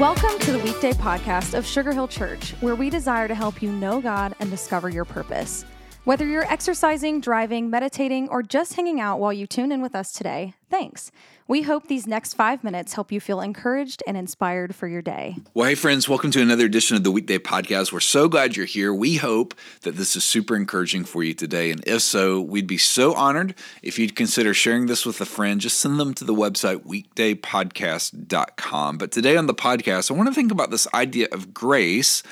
Welcome to the weekday podcast of Sugar Hill Church, where we desire to help you know God and discover your purpose. Whether you're exercising, driving, meditating, or just hanging out while you tune in with us today, thanks. We hope these next five minutes help you feel encouraged and inspired for your day. Well, hey, friends, welcome to another edition of the Weekday Podcast. We're so glad you're here. We hope that this is super encouraging for you today. And if so, we'd be so honored if you'd consider sharing this with a friend. Just send them to the website weekdaypodcast.com. But today on the podcast, I want to think about this idea of grace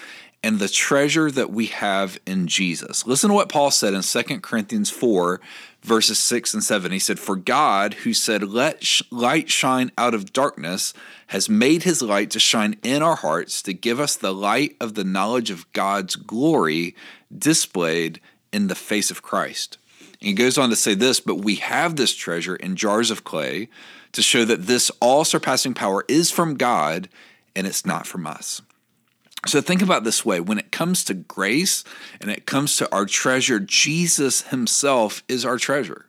and the treasure that we have in Jesus. Listen to what Paul said in 2 Corinthians 4, verses 6 and 7. He said, For God, who said, Let sh- light shine out of darkness, has made his light to shine in our hearts to give us the light of the knowledge of God's glory displayed in the face of Christ. And he goes on to say this, but we have this treasure in jars of clay to show that this all surpassing power is from God and it's not from us. So think about this way when it comes to grace and it comes to our treasure, Jesus himself is our treasure.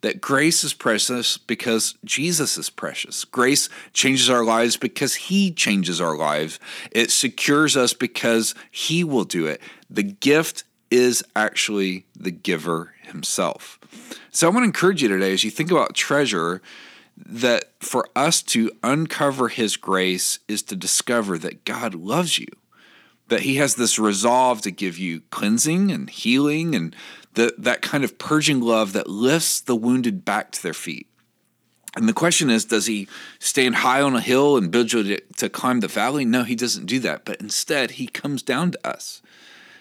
That grace is precious because Jesus is precious. Grace changes our lives because he changes our lives. It secures us because he will do it. The gift is actually the giver himself. So I want to encourage you today as you think about treasure that for us to uncover his grace is to discover that God loves you that he has this resolve to give you cleansing and healing and the, that kind of purging love that lifts the wounded back to their feet. And the question is, does he stand high on a hill and build you to, to climb the valley? No, he doesn't do that. But instead, he comes down to us.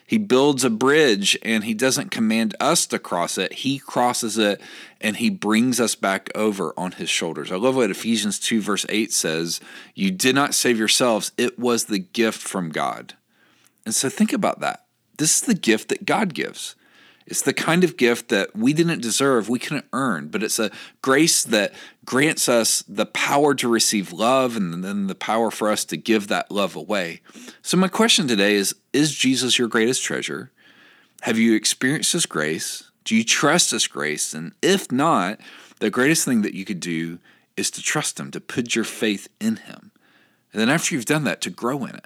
He builds a bridge and he doesn't command us to cross it. He crosses it and he brings us back over on his shoulders. I love what Ephesians 2, verse 8 says You did not save yourselves, it was the gift from God. And so think about that. This is the gift that God gives. It's the kind of gift that we didn't deserve, we couldn't earn, but it's a grace that grants us the power to receive love and then the power for us to give that love away. So, my question today is Is Jesus your greatest treasure? Have you experienced His grace? Do you trust His grace? And if not, the greatest thing that you could do is to trust Him, to put your faith in Him. And then after you've done that, to grow in it.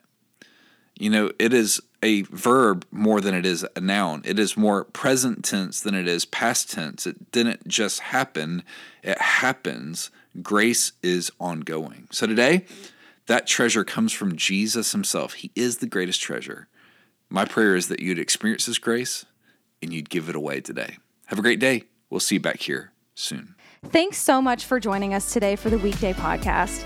You know, it is a verb more than it is a noun. It is more present tense than it is past tense. It didn't just happen, it happens. Grace is ongoing. So today, that treasure comes from Jesus himself. He is the greatest treasure. My prayer is that you'd experience this grace and you'd give it away today. Have a great day. We'll see you back here soon. Thanks so much for joining us today for the weekday podcast.